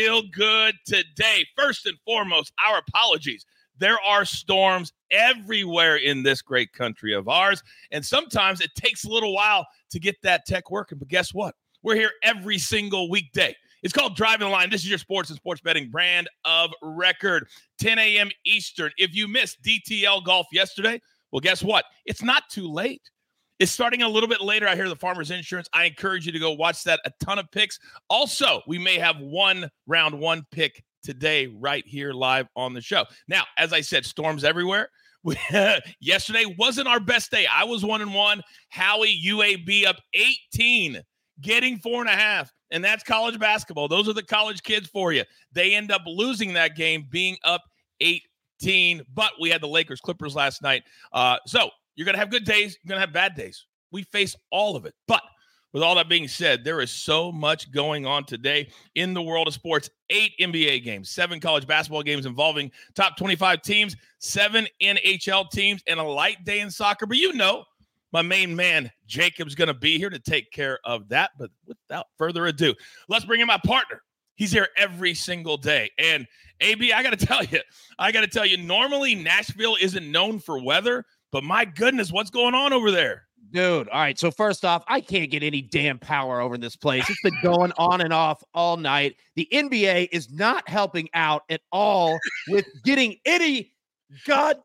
feel good today. First and foremost, our apologies. There are storms everywhere in this great country of ours. And sometimes it takes a little while to get that tech working. But guess what? We're here every single weekday. It's called Driving the Line. This is your sports and sports betting brand of record, 10 a.m. Eastern. If you missed DTL golf yesterday, well, guess what? It's not too late. It's starting a little bit later. I hear the Farmers Insurance. I encourage you to go watch that. A ton of picks. Also, we may have one round one pick today, right here live on the show. Now, as I said, storms everywhere. yesterday wasn't our best day. I was one and one. Howie UAB up 18, getting four and a half. And that's college basketball. Those are the college kids for you. They end up losing that game, being up 18. But we had the Lakers Clippers last night. Uh, so you're going to have good days, you're going to have bad days. We face all of it. But with all that being said, there is so much going on today in the world of sports. Eight NBA games, seven college basketball games involving top 25 teams, seven NHL teams, and a light day in soccer. But you know, my main man, Jacob's going to be here to take care of that. But without further ado, let's bring in my partner. He's here every single day. And AB, I got to tell you, I got to tell you, normally Nashville isn't known for weather, but my goodness, what's going on over there? Dude, all right. So first off, I can't get any damn power over this place. It's been going on and off all night. The NBA is not helping out at all with getting any god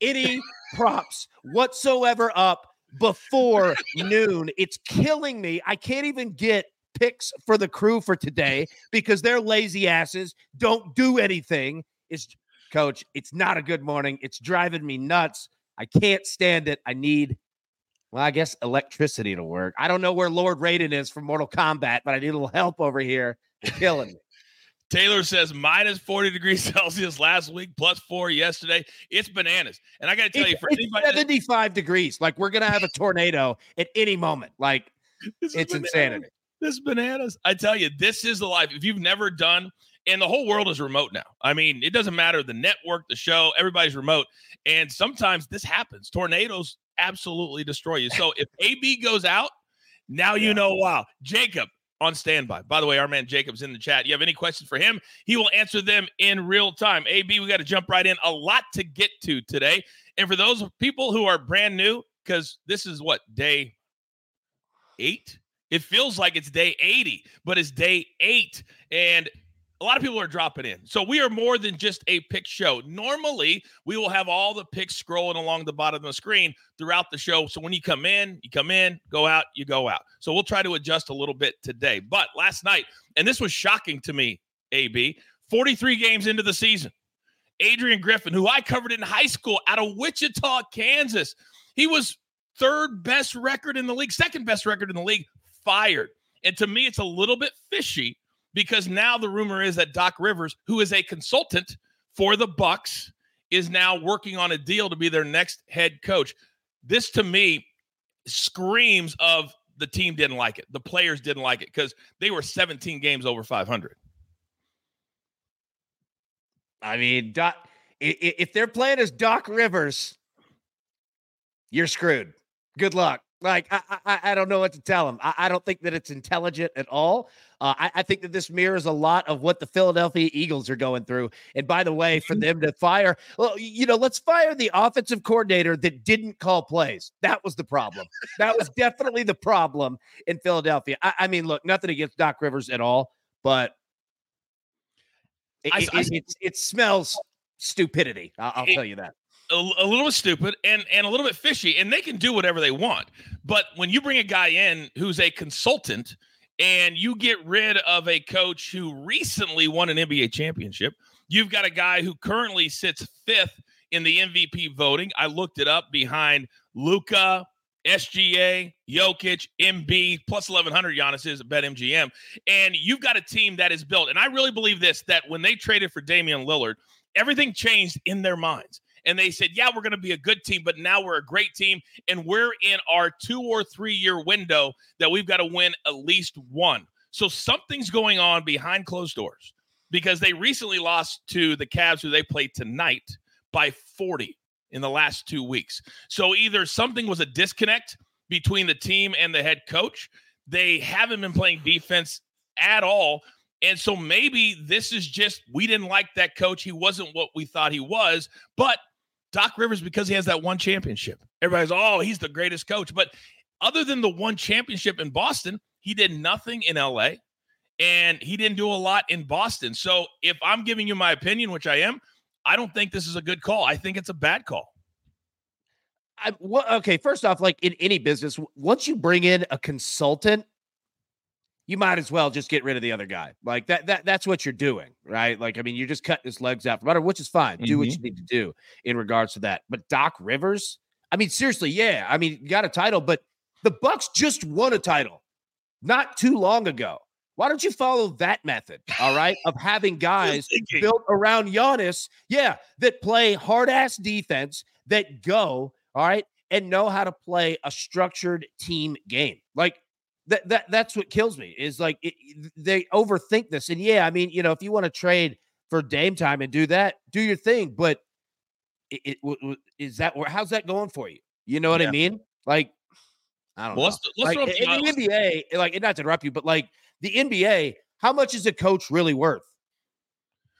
any props whatsoever up before noon. It's killing me. I can't even get picks for the crew for today because they're lazy asses, don't do anything. It's coach, it's not a good morning. It's driving me nuts. I can't stand it. I need, well, I guess electricity to work. I don't know where Lord Raiden is from Mortal Kombat, but I need a little help over here. They're killing me. Taylor says minus 40 degrees Celsius last week, plus four yesterday. It's bananas. And I got to tell it's, you, for anybody 75 that, degrees. Like we're going to have a tornado at any moment. Like it's bananas. insanity. This bananas. I tell you, this is the life. If you've never done, and the whole world is remote now. I mean, it doesn't matter the network, the show, everybody's remote. And sometimes this happens. Tornadoes absolutely destroy you. So if AB goes out, now you know, wow. Jacob on standby. By the way, our man Jacob's in the chat. You have any questions for him? He will answer them in real time. AB, we got to jump right in. A lot to get to today. And for those people who are brand new, because this is what, day eight? It feels like it's day 80, but it's day eight. And a lot of people are dropping in. So we are more than just a pick show. Normally, we will have all the picks scrolling along the bottom of the screen throughout the show. So when you come in, you come in, go out, you go out. So we'll try to adjust a little bit today. But last night, and this was shocking to me, AB, 43 games into the season. Adrian Griffin, who I covered in high school out of Wichita, Kansas, he was third best record in the league, second best record in the league, fired. And to me, it's a little bit fishy because now the rumor is that Doc Rivers, who is a consultant for the Bucks, is now working on a deal to be their next head coach. This to me screams of the team didn't like it. The players didn't like it because they were 17 games over 500. I mean, Doc, if they're playing as Doc Rivers, you're screwed. Good luck. Like I, I, I don't know what to tell him. I, I don't think that it's intelligent at all. Uh, I, I think that this mirrors a lot of what the Philadelphia Eagles are going through. And by the way, for them to fire, well, you know, let's fire the offensive coordinator that didn't call plays. That was the problem. that was definitely the problem in Philadelphia. I, I mean, look, nothing against Doc Rivers at all, but it, it, it, it smells stupidity. I'll, I'll tell you that a, a, little bit stupid and and a little bit fishy, and they can do whatever they want. But when you bring a guy in who's a consultant and you get rid of a coach who recently won an NBA championship, you've got a guy who currently sits fifth in the MVP voting. I looked it up behind Luka SGA, Jokic, Embiid, plus 1100 Giannis is BetMGM. And you've got a team that is built. And I really believe this that when they traded for Damian Lillard, everything changed in their minds and they said, Yeah, we're going to be a good team, but now we're a great team. And we're in our two or three year window that we've got to win at least one. So something's going on behind closed doors because they recently lost to the Cavs, who they played tonight by 40 in the last two weeks. So either something was a disconnect between the team and the head coach. They haven't been playing defense at all. And so maybe this is just we didn't like that coach. He wasn't what we thought he was. But Doc Rivers, because he has that one championship, everybody's, oh, he's the greatest coach. But other than the one championship in Boston, he did nothing in LA and he didn't do a lot in Boston. So if I'm giving you my opinion, which I am, I don't think this is a good call. I think it's a bad call. I, well, okay, first off, like in any business, once you bring in a consultant, you might as well just get rid of the other guy. Like that, that that's what you're doing, right? Like, I mean, you're just cutting his legs out from under, which is fine. Do mm-hmm. what you need to do in regards to that. But Doc Rivers, I mean, seriously, yeah. I mean, you got a title, but the Bucks just won a title not too long ago. Why don't you follow that method? All right, of having guys built around Giannis, yeah, that play hard ass defense, that go, all right, and know how to play a structured team game. Like that, that that's what kills me is like it, they overthink this. And yeah, I mean, you know, if you want to trade for Dame time and do that, do your thing. But it, it is that how's that going for you? You know what yeah. I mean? Like, I don't well, know. Let's, let's like, in the NBA, like, and not to interrupt you, but like the NBA, how much is a coach really worth?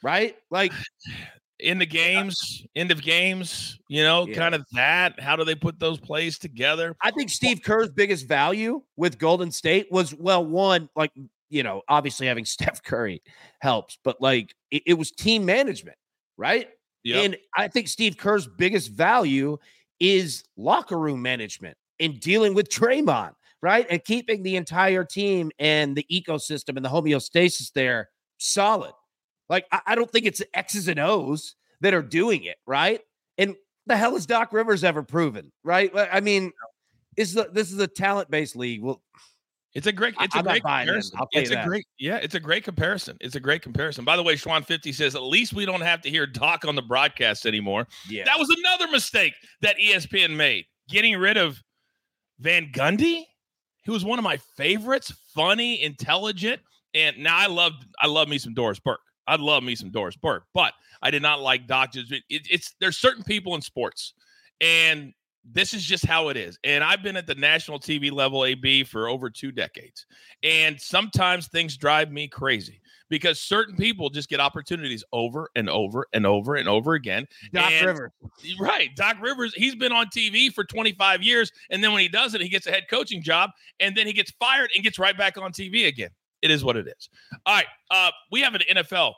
Right? Like in the games, end of games, you know, yeah. kind of that. How do they put those plays together? I think Steve Kerr's biggest value with Golden State was well, one, like, you know, obviously having Steph Curry helps, but like it, it was team management, right? Yep. And I think Steve Kerr's biggest value is locker room management and dealing with Draymond, right? And keeping the entire team and the ecosystem and the homeostasis there solid. Like, I, I don't think it's X's and O's that are doing it, right? And the hell has Doc Rivers ever proven, right? I mean, is the this is a talent based league. Well, it's a great, it's a I'm great comparison. It's a that. great, yeah, it's a great comparison. It's a great comparison. By the way, Schwan 50 says at least we don't have to hear Doc on the broadcast anymore. Yeah. That was another mistake that ESPN made. Getting rid of Van Gundy, who was one of my favorites, funny, intelligent. And now I love I love me some Doris Burke. I love me some Doris Burke, but I did not like Doc. It, it's there's certain people in sports, and this is just how it is. And I've been at the national TV level AB for over two decades, and sometimes things drive me crazy because certain people just get opportunities over and over and over and over again. Doc and, Rivers, right? Doc Rivers, he's been on TV for 25 years, and then when he does it, he gets a head coaching job, and then he gets fired and gets right back on TV again. It is what it is. All right, uh, we have an NFL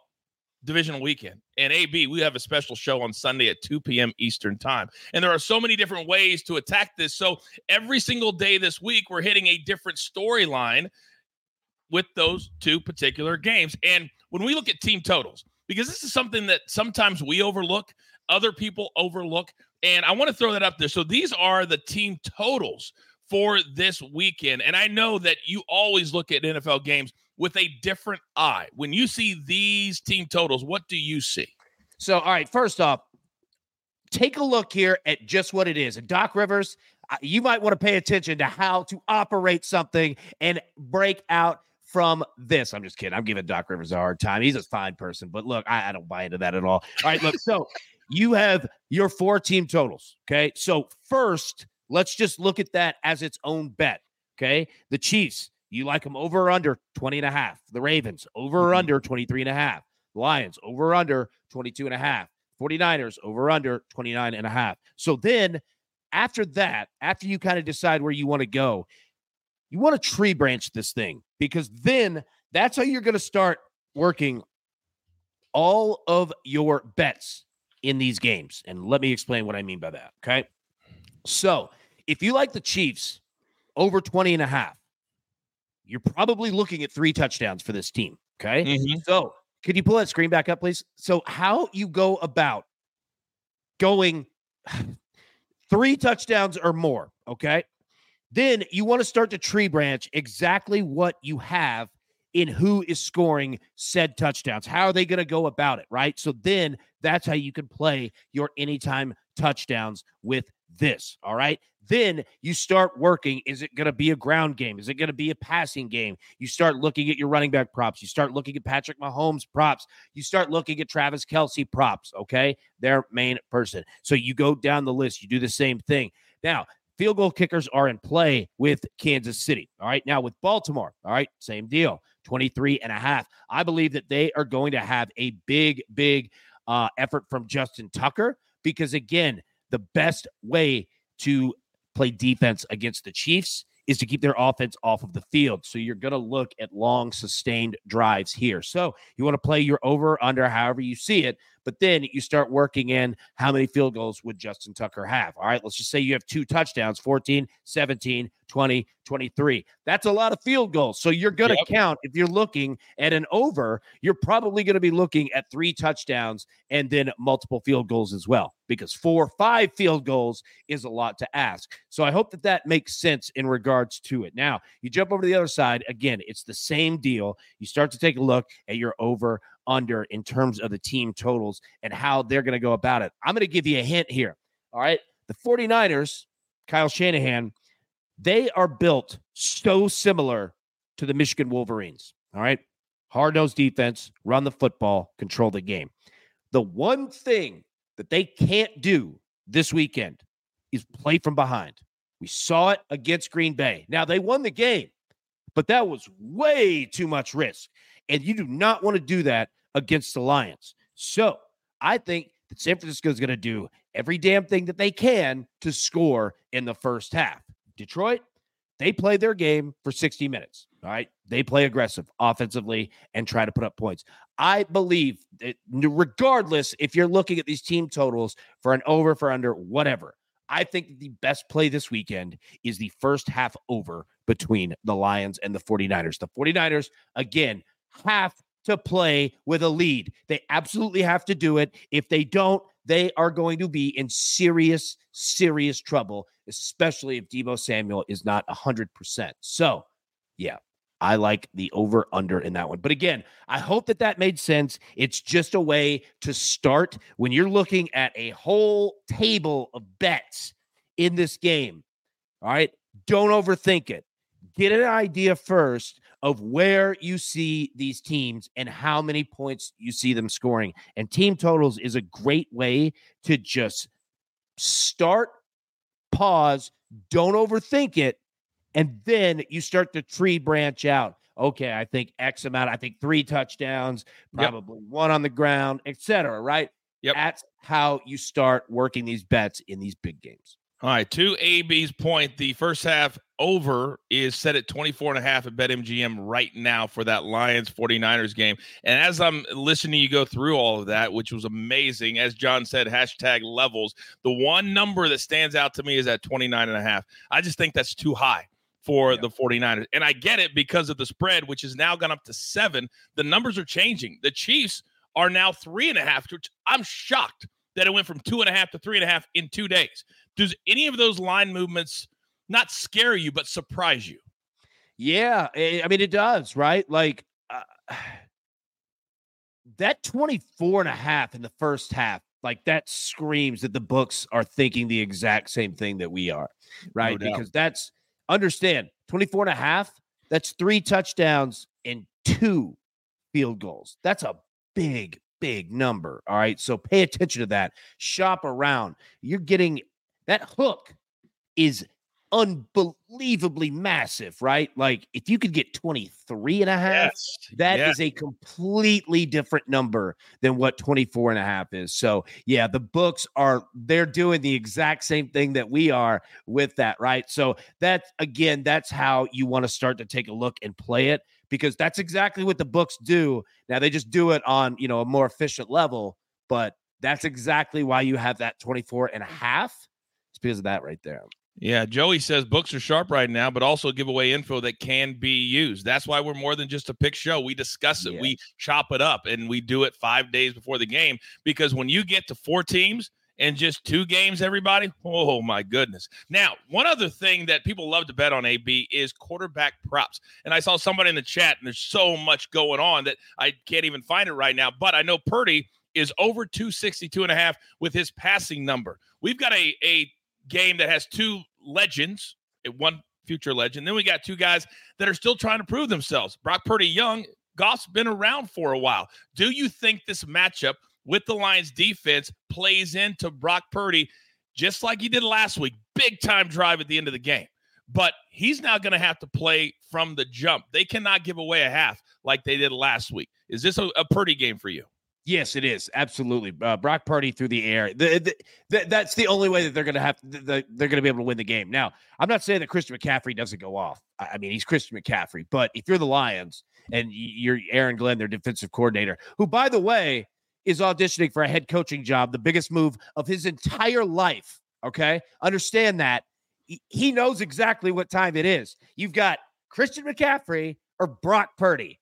divisional weekend. And AB, we have a special show on Sunday at 2 p.m. Eastern Time. And there are so many different ways to attack this. So every single day this week, we're hitting a different storyline with those two particular games. And when we look at team totals, because this is something that sometimes we overlook, other people overlook. And I want to throw that up there. So these are the team totals for this weekend. And I know that you always look at NFL games with a different eye. When you see these team totals, what do you see? So, all right, first off, take a look here at just what it is. And Doc Rivers, uh, you might want to pay attention to how to operate something and break out from this. I'm just kidding. I'm giving Doc Rivers a hard time. He's a fine person, but look, I, I don't buy into that at all. All right, look, so you have your four team totals. Okay. So, first, let's just look at that as its own bet. Okay. The Chiefs, you like them over or under 20 and a half. The Ravens over or mm-hmm. under 23 and a half. Lions over or under 22 and a half. 49ers over or under 29 and a half. So then after that, after you kind of decide where you want to go, you want to tree branch this thing because then that's how you're going to start working all of your bets in these games. And let me explain what I mean by that. Okay. So if you like the Chiefs over 20 and a half, you're probably looking at three touchdowns for this team. Okay. Mm-hmm. So could you pull that screen back up, please? So, how you go about going three touchdowns or more, okay? Then you want to start to tree branch exactly what you have in who is scoring said touchdowns. How are they going to go about it, right? So then that's how you can play your anytime touchdowns with this. All right. Then you start working. Is it going to be a ground game? Is it going to be a passing game? You start looking at your running back props. You start looking at Patrick Mahomes props. You start looking at Travis Kelce props. Okay. Their main person. So you go down the list. You do the same thing. Now, field goal kickers are in play with Kansas City. All right. Now with Baltimore. All right. Same deal. 23 and a half. I believe that they are going to have a big, big uh, effort from Justin Tucker because, again, the best way to play defense against the Chiefs is to keep their offense off of the field. So you're going to look at long, sustained drives here. So you want to play your over, under, however you see it. But then you start working in how many field goals would Justin Tucker have? All right, let's just say you have two touchdowns 14, 17, 20, 23. That's a lot of field goals. So you're going to yep. count if you're looking at an over, you're probably going to be looking at three touchdowns and then multiple field goals as well, because four, five field goals is a lot to ask. So I hope that that makes sense in regards to it. Now, you jump over to the other side. Again, it's the same deal. You start to take a look at your over under in terms of the team totals and how they're going to go about it. I'm going to give you a hint here. All right. The 49ers, Kyle Shanahan, they are built so similar to the Michigan Wolverines. All right. Hard nosed defense, run the football, control the game. The one thing that they can't do this weekend is play from behind. We saw it against Green Bay. Now, they won the game, but that was way too much risk. And you do not want to do that against the Lions. So I think that San Francisco is going to do every damn thing that they can to score in the first half. Detroit, they play their game for 60 minutes. All right. They play aggressive offensively and try to put up points. I believe that regardless if you're looking at these team totals for an over, for under, whatever, I think the best play this weekend is the first half over between the Lions and the 49ers. The 49ers, again, have to play with a lead. They absolutely have to do it. If they don't, they are going to be in serious, serious trouble, especially if Deebo Samuel is not 100%. So, yeah, I like the over under in that one. But again, I hope that that made sense. It's just a way to start when you're looking at a whole table of bets in this game. All right. Don't overthink it. Get an idea first of where you see these teams and how many points you see them scoring. And team totals is a great way to just start, pause, don't overthink it, and then you start to tree branch out. Okay, I think X amount, I think three touchdowns, probably yep. one on the ground, etc. Right? Yep. That's how you start working these bets in these big games. All right, to AB's point, the first half over is set at 24 and a half at BetMGM right now for that Lions 49ers game. And as I'm listening you go through all of that, which was amazing, as John said, hashtag levels, the one number that stands out to me is at 29 and a half. I just think that's too high for yeah. the 49ers. And I get it because of the spread, which has now gone up to seven. The numbers are changing. The Chiefs are now three and a half, which I'm shocked that it went from two and a half to three and a half in two days. Does any of those line movements not scare you, but surprise you? Yeah. I mean, it does, right? Like uh, that 24 and a half in the first half, like that screams that the books are thinking the exact same thing that we are, right? No because that's understand 24 and a half, that's three touchdowns and two field goals. That's a big, big number. All right. So pay attention to that. Shop around. You're getting that hook is unbelievably massive, right? Like if you could get 23 and a half, yes. that yes. is a completely different number than what 24 and a half is. So, yeah, the books are they're doing the exact same thing that we are with that, right? So, that's again, that's how you want to start to take a look and play it because that's exactly what the books do. Now they just do it on, you know, a more efficient level, but that's exactly why you have that 24 and a half it's because of that right there. Yeah, Joey says books are sharp right now, but also give away info that can be used. That's why we're more than just a pick show. We discuss it, yeah. we chop it up, and we do it five days before the game. Because when you get to four teams and just two games, everybody, oh my goodness. Now, one other thing that people love to bet on AB is quarterback props. And I saw somebody in the chat, and there's so much going on that I can't even find it right now. But I know Purdy is over 262 and a half with his passing number. We've got a, a game that has two legends, one future legend. Then we got two guys that are still trying to prove themselves. Brock Purdy young, Goff's been around for a while. Do you think this matchup with the Lions defense plays into Brock Purdy just like he did last week? Big time drive at the end of the game. But he's now going to have to play from the jump. They cannot give away a half like they did last week. Is this a, a Purdy game for you? Yes, it is absolutely. Uh, Brock Purdy through the air. The, the, that's the only way that they're going to have. The, they're going to be able to win the game. Now, I'm not saying that Christian McCaffrey doesn't go off. I mean, he's Christian McCaffrey. But if you're the Lions and you're Aaron Glenn, their defensive coordinator, who, by the way, is auditioning for a head coaching job, the biggest move of his entire life. Okay, understand that he knows exactly what time it is. You've got Christian McCaffrey or Brock Purdy.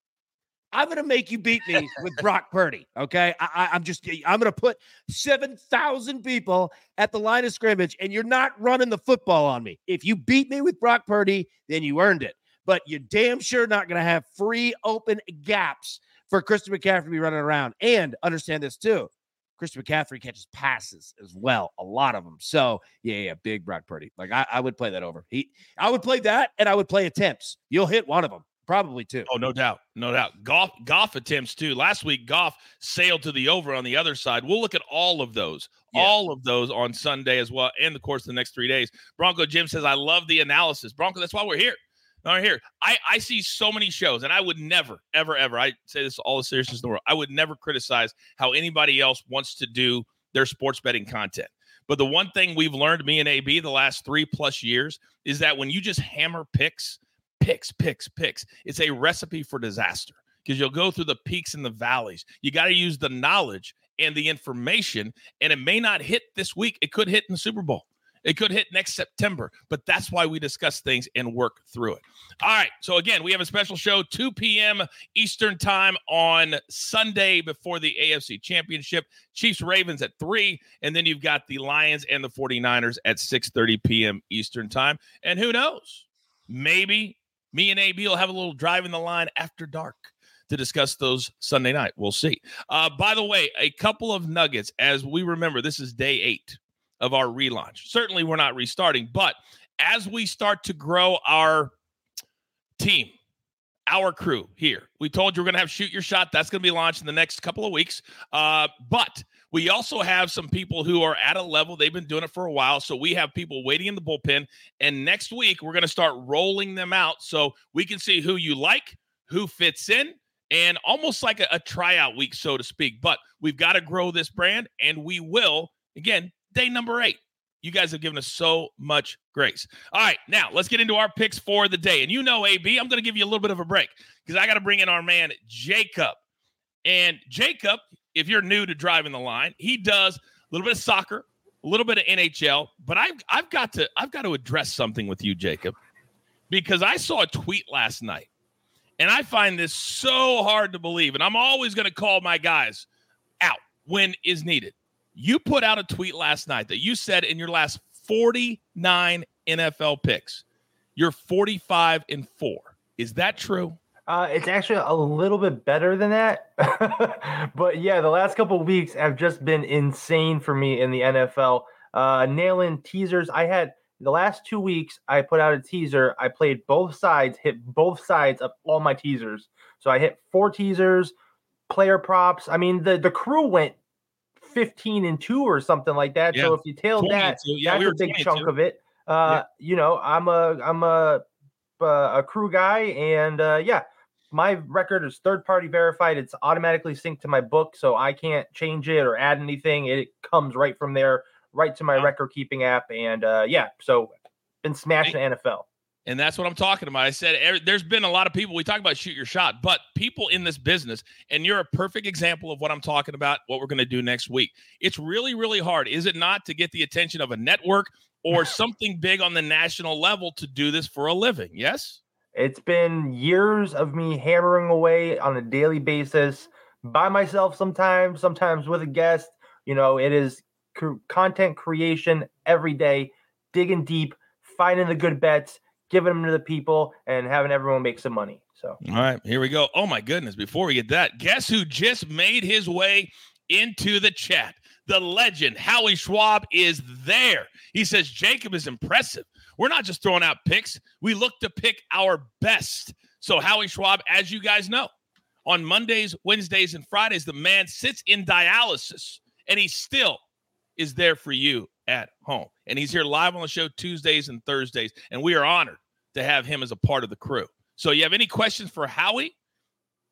I'm going to make you beat me with Brock Purdy. Okay. I, am just, I'm going to put 7,000 people at the line of scrimmage and you're not running the football on me. If you beat me with Brock Purdy, then you earned it. But you're damn sure not going to have free open gaps for Christian McCaffrey to be running around. And understand this too. Christian McCaffrey catches passes as well, a lot of them. So yeah, yeah, big Brock Purdy. Like I, I would play that over. He, I would play that, and I would play attempts. You'll hit one of them. Probably two. Oh, no doubt. No doubt. Goff, Goff attempts too. Last week, Goff sailed to the over on the other side. We'll look at all of those, yeah. all of those on Sunday as well, and the course of the next three days. Bronco Jim says, I love the analysis. Bronco, that's why we're here. Right, here. I, I see so many shows, and I would never, ever, ever, I say this all the seriousness in the world, I would never criticize how anybody else wants to do their sports betting content. But the one thing we've learned, me and AB, the last three plus years, is that when you just hammer picks, picks, picks, picks. It's a recipe for disaster because you'll go through the peaks and the valleys. You got to use the knowledge and the information, and it may not hit this week. It could hit in the Super Bowl. It could hit next September, but that's why we discuss things and work through it. All right. So, again, we have a special show, 2 p.m. Eastern Time on Sunday before the AFC Championship. Chiefs Ravens at 3. And then you've got the Lions and the 49ers at 6 30 p.m. Eastern Time. And who knows? Maybe me and AB will have a little Driving the Line after dark to discuss those Sunday night. We'll see. Uh, by the way, a couple of nuggets as we remember this is day eight of our relaunch. Certainly, we're not restarting, but as we start to grow our team, our crew here, we told you we're going to have shoot your shot. That's going to be launched in the next couple of weeks. Uh, but we also have some people who are at a level, they've been doing it for a while. So we have people waiting in the bullpen. And next week, we're going to start rolling them out so we can see who you like, who fits in, and almost like a, a tryout week, so to speak. But we've got to grow this brand, and we will. Again, day number eight. You guys have given us so much grace. All right, now let's get into our picks for the day. And you know, AB, I'm going to give you a little bit of a break because I got to bring in our man, Jacob. And Jacob, if you're new to driving the line, he does a little bit of soccer, a little bit of NHL, but I've I've got to I've got to address something with you, Jacob, because I saw a tweet last night, and I find this so hard to believe, and I'm always going to call my guys out when is needed. You put out a tweet last night that you said in your last 49 NFL picks, you're 45 and four. Is that true? Uh, it's actually a little bit better than that, but yeah, the last couple weeks have just been insane for me in the NFL. Uh, nailing teasers. I had the last two weeks. I put out a teaser. I played both sides, hit both sides of all my teasers. So I hit four teasers, player props. I mean, the the crew went 15 and 2 or something like that. Yeah. So if you tailed that, yeah, that's we a big chunk of it. Uh, yeah. you know, I'm a I'm a uh, a crew guy and uh, yeah, my record is third party verified. It's automatically synced to my book, so I can't change it or add anything. It comes right from there, right to my record keeping app. And uh, yeah, so been smashing NFL. And that's what I'm talking about. I said there's been a lot of people. We talk about shoot your shot, but people in this business, and you're a perfect example of what I'm talking about. What we're going to do next week. It's really, really hard, is it not, to get the attention of a network or something big on the national level to do this for a living? Yes. It's been years of me hammering away on a daily basis by myself sometimes, sometimes with a guest. You know, it is content creation every day, digging deep, finding the good bets, giving them to the people, and having everyone make some money. So, all right, here we go. Oh my goodness! Before we get that, guess who just made his way into the chat? The legend Howie Schwab is there. He says Jacob is impressive. We're not just throwing out picks, we look to pick our best. So, Howie Schwab, as you guys know, on Mondays, Wednesdays, and Fridays, the man sits in dialysis and he still is there for you at home. And he's here live on the show Tuesdays and Thursdays. And we are honored to have him as a part of the crew. So, you have any questions for Howie?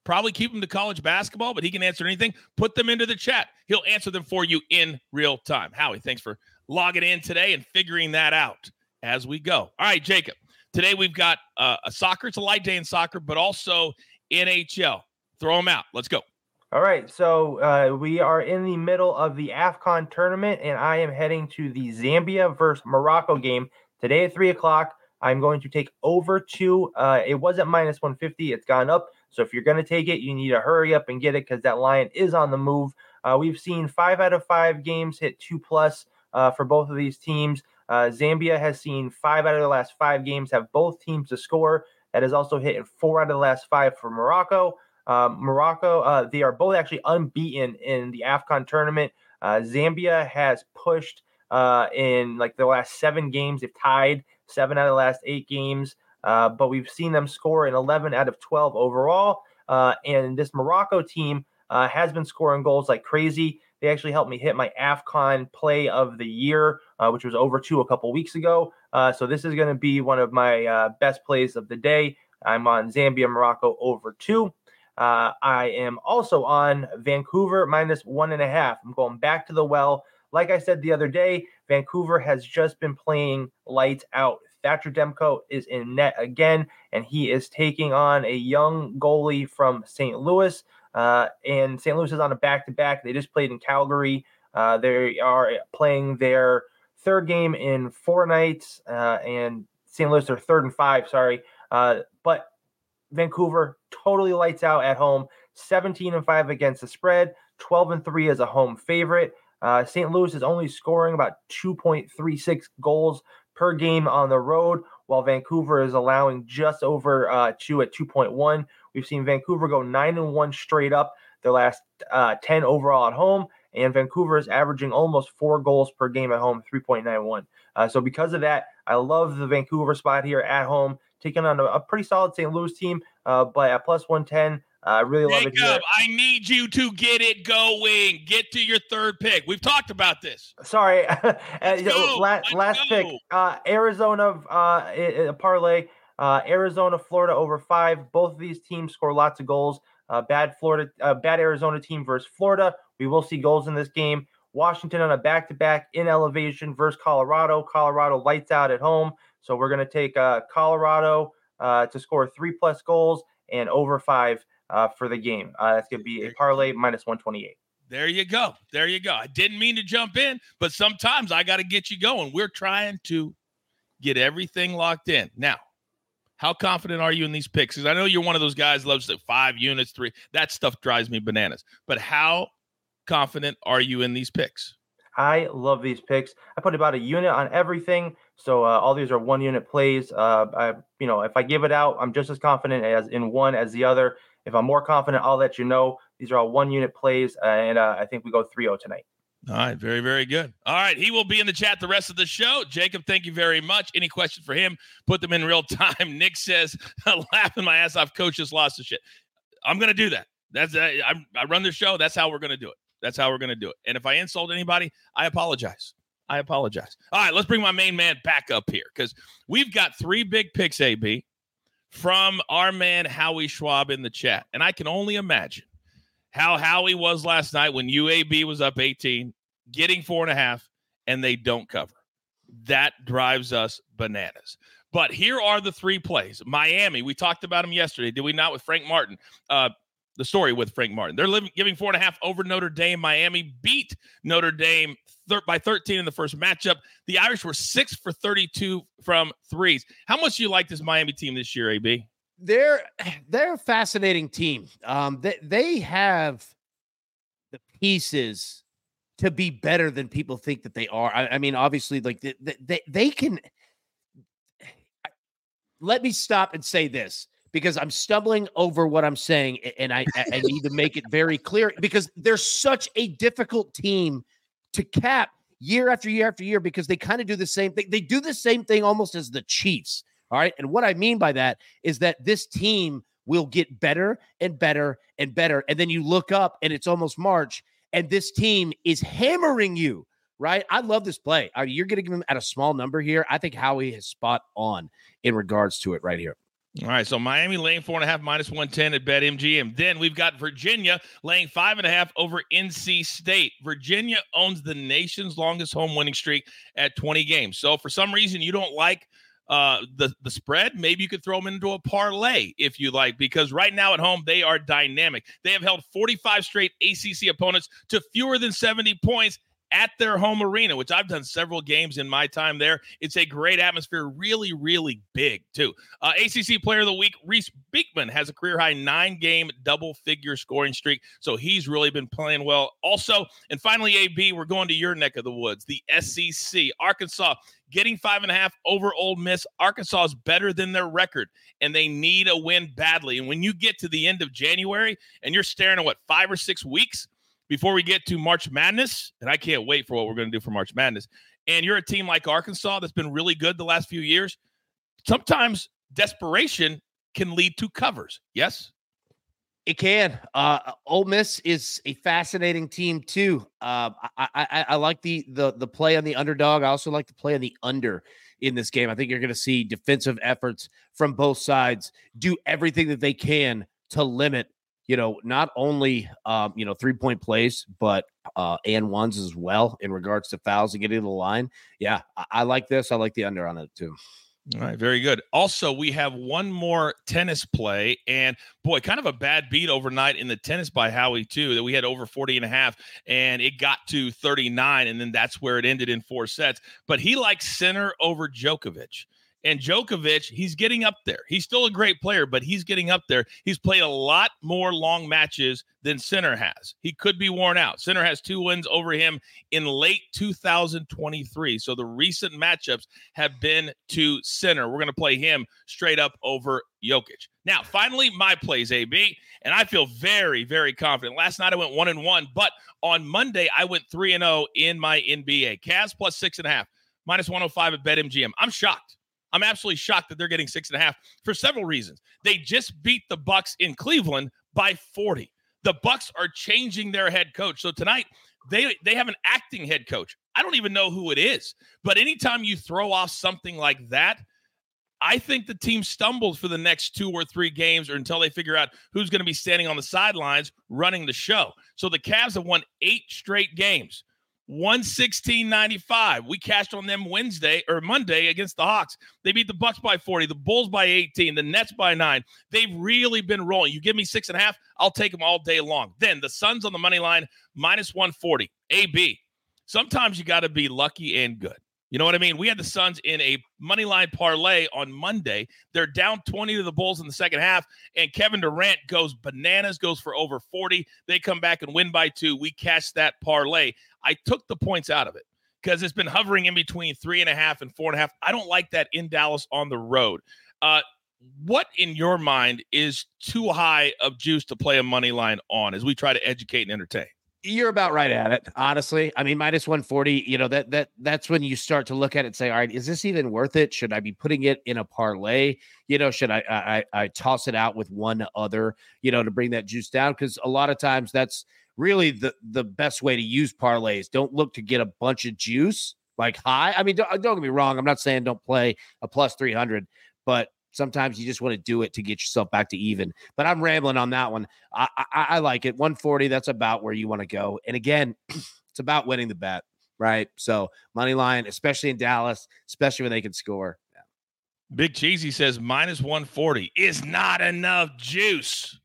Probably keep him to college basketball, but he can answer anything. Put them into the chat. He'll answer them for you in real time. Howie, thanks for logging in today and figuring that out as we go. All right, Jacob. Today we've got uh, a soccer. It's a light day in soccer, but also NHL. Throw them out. Let's go. All right, so uh, we are in the middle of the AFCON tournament, and I am heading to the Zambia versus Morocco game today at three o'clock. I'm going to take over two. Uh, it wasn't minus 150, it's gone up. So if you're going to take it, you need to hurry up and get it because that line is on the move. Uh, we've seen five out of five games hit two plus uh, for both of these teams. Uh, Zambia has seen five out of the last five games have both teams to score. That has also hit in four out of the last five for Morocco. Um, Morocco, uh, they are both actually unbeaten in the AFCON tournament. Uh, Zambia has pushed in like the last seven games. They've tied seven out of the last eight games, uh, but we've seen them score in 11 out of 12 overall. Uh, and this Morocco team uh, has been scoring goals like crazy. They actually helped me hit my AFCON play of the year, which was over two a couple weeks ago. so this is going to be one of my best plays of the day. I'm on Zambia Morocco over two. Uh, I am also on Vancouver minus one and a half. I'm going back to the well. Like I said the other day, Vancouver has just been playing lights out. Thatcher Demko is in net again, and he is taking on a young goalie from St. Louis. Uh, and St. Louis is on a back to back. They just played in Calgary. Uh, they are playing their third game in four nights, uh, and St. Louis are third and five, sorry. Uh, but Vancouver totally lights out at home, 17 and 5 against the spread, 12 and 3 as a home favorite. Uh, St. Louis is only scoring about 2.36 goals per game on the road, while Vancouver is allowing just over uh, two at 2.1. We've seen Vancouver go nine and one straight up their last uh, 10 overall at home, and Vancouver is averaging almost four goals per game at home, 3.91. Uh, so because of that, I love the Vancouver spot here at home taking on a, a pretty solid St. Louis team, uh, but at plus 110, I really love Jacob, it here. I need you to get it going. Get to your third pick. We've talked about this. Sorry. uh, last, last pick. Uh, Arizona uh, a parlay. Uh, Arizona, Florida over five. Both of these teams score lots of goals. Uh, bad Florida, uh, bad Arizona team versus Florida. We will see goals in this game. Washington on a back-to-back in elevation versus Colorado. Colorado lights out at home. So we're going to take uh, Colorado uh, to score three plus goals and over five uh, for the game. Uh, that's going to be a parlay minus 128. There you go. There you go. I didn't mean to jump in, but sometimes I got to get you going. We're trying to get everything locked in. Now, how confident are you in these picks? Because I know you're one of those guys loves the five units, three. That stuff drives me bananas. But how confident are you in these picks? I love these picks. I put about a unit on everything, so uh, all these are one unit plays. Uh, I, you know, if I give it out, I'm just as confident as in one as the other. If I'm more confident, I'll let you know. These are all one unit plays, uh, and uh, I think we go 3-0 tonight. All right, very, very good. All right, he will be in the chat the rest of the show. Jacob, thank you very much. Any questions for him? Put them in real time. Nick says, laughing my ass off. Coach just lost the shit. I'm gonna do that. That's I, I run the show. That's how we're gonna do it. That's how we're going to do it. And if I insult anybody, I apologize. I apologize. All right, let's bring my main man back up here because we've got three big picks, AB, from our man Howie Schwab in the chat. And I can only imagine how Howie was last night when UAB was up 18, getting four and a half, and they don't cover. That drives us bananas. But here are the three plays. Miami, we talked about them yesterday, did we not, with Frank Martin? Uh, the story with Frank Martin. They're living, giving four and a half over Notre Dame. Miami beat Notre Dame thir- by 13 in the first matchup. The Irish were six for 32 from threes. How much do you like this Miami team this year, AB? They're they're a fascinating team. Um, they they have the pieces to be better than people think that they are. I, I mean, obviously, like they, they they can. Let me stop and say this because I'm stumbling over what I'm saying, and I, I need to make it very clear because they're such a difficult team to cap year after year after year because they kind of do the same thing. They do the same thing almost as the Chiefs. All right. And what I mean by that is that this team will get better and better and better. And then you look up and it's almost March, and this team is hammering you. Right. I love this play. You're getting them at a small number here. I think Howie is spot on in regards to it right here. All right, so Miami laying four and a half minus 110 at BetMGM. Then we've got Virginia laying five and a half over NC State. Virginia owns the nation's longest home winning streak at 20 games. So for some reason you don't like uh, the the spread, maybe you could throw them into a parlay if you like, because right now at home they are dynamic. They have held 45 straight ACC opponents to fewer than 70 points at their home arena, which I've done several games in my time there. It's a great atmosphere, really, really big, too. Uh, ACC Player of the Week, Reece Beekman has a career high nine game double figure scoring streak. So he's really been playing well. Also, and finally, AB, we're going to your neck of the woods, the SEC. Arkansas getting five and a half over Ole Miss. Arkansas is better than their record, and they need a win badly. And when you get to the end of January and you're staring at what, five or six weeks? Before we get to March Madness, and I can't wait for what we're going to do for March Madness. And you're a team like Arkansas that's been really good the last few years. Sometimes desperation can lead to covers. Yes, it can. Uh, Ole Miss is a fascinating team too. Uh, I, I, I like the the the play on the underdog. I also like the play on the under in this game. I think you're going to see defensive efforts from both sides do everything that they can to limit you know, not only um, you know three point plays, but uh, and ones as well in regards to fouls and getting to the line. Yeah, I, I like this. I like the under on it too. All right, very good. Also, we have one more tennis play, and boy, kind of a bad beat overnight in the tennis by Howie, too. That we had over 40 and a half, and it got to 39, and then that's where it ended in four sets. But he likes Sinner over Djokovic. And Djokovic, he's getting up there. He's still a great player, but he's getting up there. He's played a lot more long matches than Sinner has. He could be worn out. Sinner has two wins over him in late 2023. So the recent matchups have been to Sinner. We're going to play him straight up over Jokic. Now, finally, my plays, AB, and I feel very, very confident. Last night I went one and one, but on Monday I went three and zero oh in my NBA. Cavs plus six and a half, minus 105 at BetMGM. I'm shocked. I'm absolutely shocked that they're getting six and a half for several reasons. They just beat the Bucks in Cleveland by 40. The Bucks are changing their head coach. So tonight they they have an acting head coach. I don't even know who it is. But anytime you throw off something like that, I think the team stumbles for the next two or three games or until they figure out who's going to be standing on the sidelines running the show. So the Cavs have won eight straight games. 116.95. We cashed on them Wednesday or Monday against the Hawks. They beat the Bucks by 40, the Bulls by 18, the Nets by nine. They've really been rolling. You give me six and a half, I'll take them all day long. Then the Suns on the money line, minus 140. AB. Sometimes you got to be lucky and good. You know what I mean? We had the Suns in a money line parlay on Monday. They're down 20 to the Bulls in the second half, and Kevin Durant goes bananas, goes for over 40. They come back and win by two. We cash that parlay. I took the points out of it because it's been hovering in between three and a half and four and a half. I don't like that in Dallas on the road. Uh, what in your mind is too high of juice to play a money line on as we try to educate and entertain? You're about right at it, honestly. I mean, minus 140, you know, that that that's when you start to look at it and say, all right, is this even worth it? Should I be putting it in a parlay? You know, should I I, I toss it out with one other, you know, to bring that juice down? Because a lot of times that's really the the best way to use parlays. Don't look to get a bunch of juice like high. I mean, don't, uh, don't get me wrong. I'm not saying don't play a plus 300, but Sometimes you just want to do it to get yourself back to even. But I'm rambling on that one. I, I, I like it. 140, that's about where you want to go. And again, it's about winning the bet, right? So money line, especially in Dallas, especially when they can score. Big Cheesy says minus 140 is not enough juice.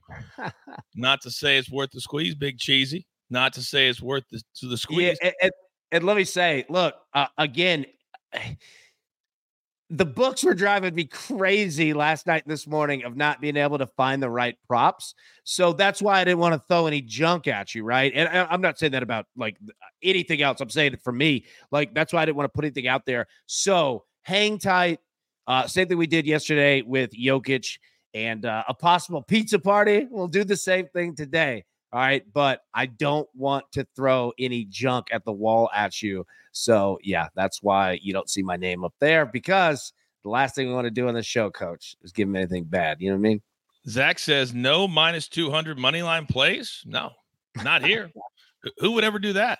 not to say it's worth the squeeze, Big Cheesy. Not to say it's worth the, to the squeeze. Yeah, and, and, let me say, look, uh, again, the books were driving me crazy last night and this morning of not being able to find the right props. So that's why I didn't want to throw any junk at you, right? And I'm not saying that about like anything else. I'm saying it for me. Like that's why I didn't want to put anything out there. So hang tight. Uh, same thing we did yesterday with Jokic and uh, a possible pizza party. We'll do the same thing today. All right. But I don't want to throw any junk at the wall at you. So, yeah, that's why you don't see my name up there because the last thing we want to do on the show, coach, is give him anything bad. You know what I mean? Zach says no minus 200 money line plays. No, not here. Who would ever do that?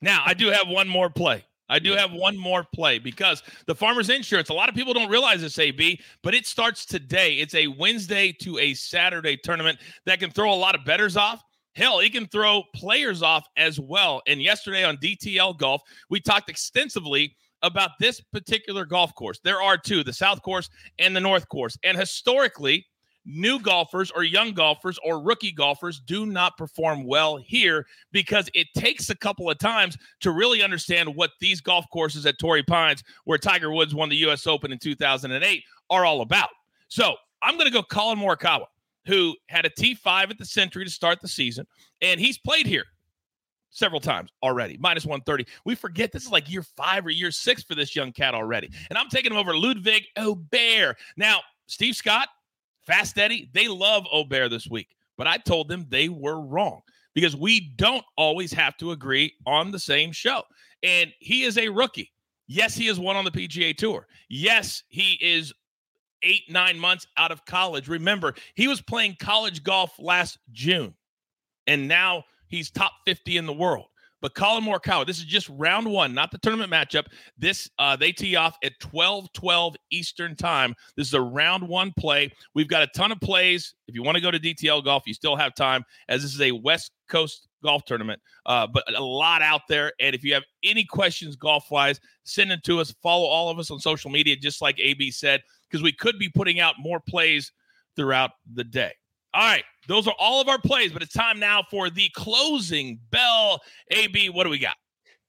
Now, I do have one more play. I do have one more play because the Farmers Insurance, a lot of people don't realize this, AB, but it starts today. It's a Wednesday to a Saturday tournament that can throw a lot of bettors off. Hell, it can throw players off as well. And yesterday on DTL Golf, we talked extensively about this particular golf course. There are two, the South Course and the North Course. And historically, new golfers or young golfers or rookie golfers do not perform well here because it takes a couple of times to really understand what these golf courses at Torrey Pines, where Tiger Woods won the U.S. Open in 2008, are all about. So I'm going to go Collin Morikawa, who had a T5 at the Sentry to start the season, and he's played here several times already, minus 130. We forget this is like year five or year six for this young cat already. And I'm taking him over Ludwig Åberg. Now, Steve Scott, Fast Eddie, they love Åberg this week, but I told them they were wrong because we don't always have to agree on the same show. And he is a rookie. Yes, he is one on the PGA Tour. Yes, he is eight, nine months out of college. Remember, he was playing college golf last June, and now he's top 50 in the world. But Collin Morikawa, this is just round one, not the tournament matchup. This uh, they tee off at 12 12 Eastern time. This is a round one play. We've got a ton of plays. If you want to go to DTL Golf, you still have time, as this is a West Coast golf tournament. Uh, but a lot out there. And if you have any questions golf wise, send them to us. Follow all of us on social media, just like AB said, because we could be putting out more plays throughout the day. All right. Those are all of our plays, but it's time now for the closing bell. AB, what do we got?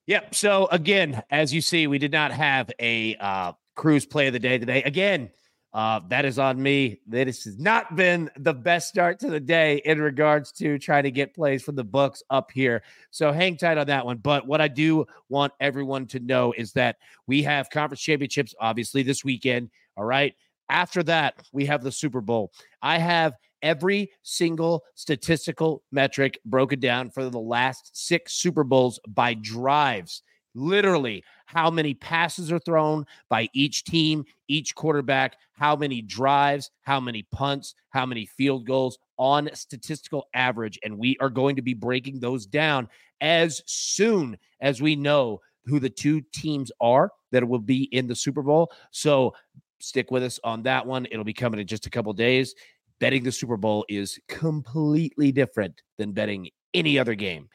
Yep. So again, as you see, we did not have a uh, cruise play of the day today. Again, uh, that is on me. This has not been the best start to the day in regards to trying to get plays from the books up here. So hang tight on that one. But what I do want everyone to know is that we have conference championships, obviously, this weekend. All right. After that, we have the Super Bowl. I have every single statistical metric broken down for the last six Super Bowls by drives. Literally, how many passes are thrown by each team, each quarterback, how many drives, how many punts, how many field goals on statistical average. And we are going to be breaking those down as soon as we know who the two teams are that will be in the Super Bowl. So stick with us on that one. It'll be coming in just a couple days betting the Super Bowl is completely different than betting any other game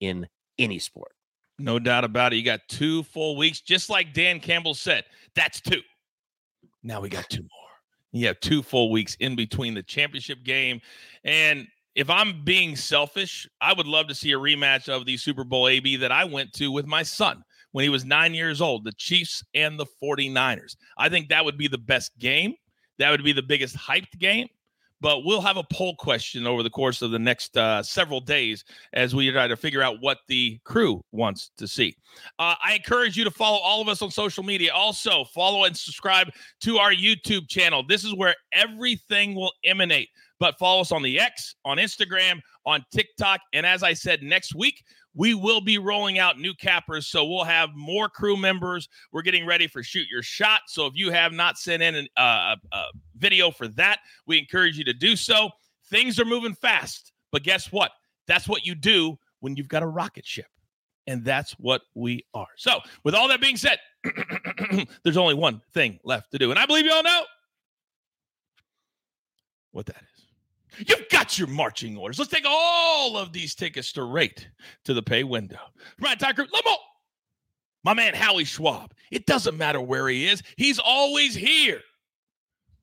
in any sport. No doubt about it. You got two full weeks, just like Dan Campbell said. That's two. Now we got two more. You have two full weeks in between the championship game. And if I'm being selfish, I would love to see a rematch of the Super Bowl AB that I went to with my son when he was nine years old, the Chiefs and the 49ers. I think that would be the best game. That would be the biggest hyped game but we'll have a poll question over the course of the next uh, several days as we try to figure out what the crew wants to see. Uh, I encourage you to follow all of us on social media. Also, follow and subscribe to our YouTube channel. This is where everything will emanate. But follow us on the X, on Instagram, on TikTok. And as I said, next week, we will be rolling out new cappers. So we'll have more crew members. We're getting ready for Shoot Your Shot. So if you have not sent in uh, a, a video for that, we encourage you to do so. Things are moving fast. But guess what? That's what you do when you've got a rocket ship. And that's what we are. So, with all that being said, there's only one thing left to do. And I believe you all know what that is. You've got your marching orders. Let's take all of these tickets straight to the pay window. Right, Tiger, Limo. My man Howie Schwab. It doesn't matter where he is, he's always here.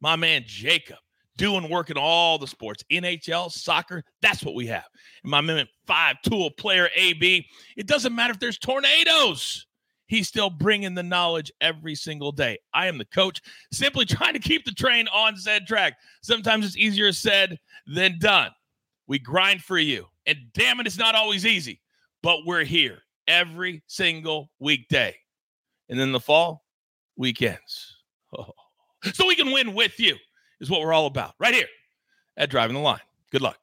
My man Jacob doing work in all the sports, NHL, soccer. That's what we have. And my man five tool player AB. It doesn't matter if there's tornadoes he's still bringing the knowledge every single day. I am the coach, simply trying to keep the train on said track. Sometimes it's easier said than done. We grind for you. And damn it, it's not always easy, but we're here every single weekday. And then the fall, weekends. Oh. So we can win with you, is what we're all about right here at Driving the Line. Good luck.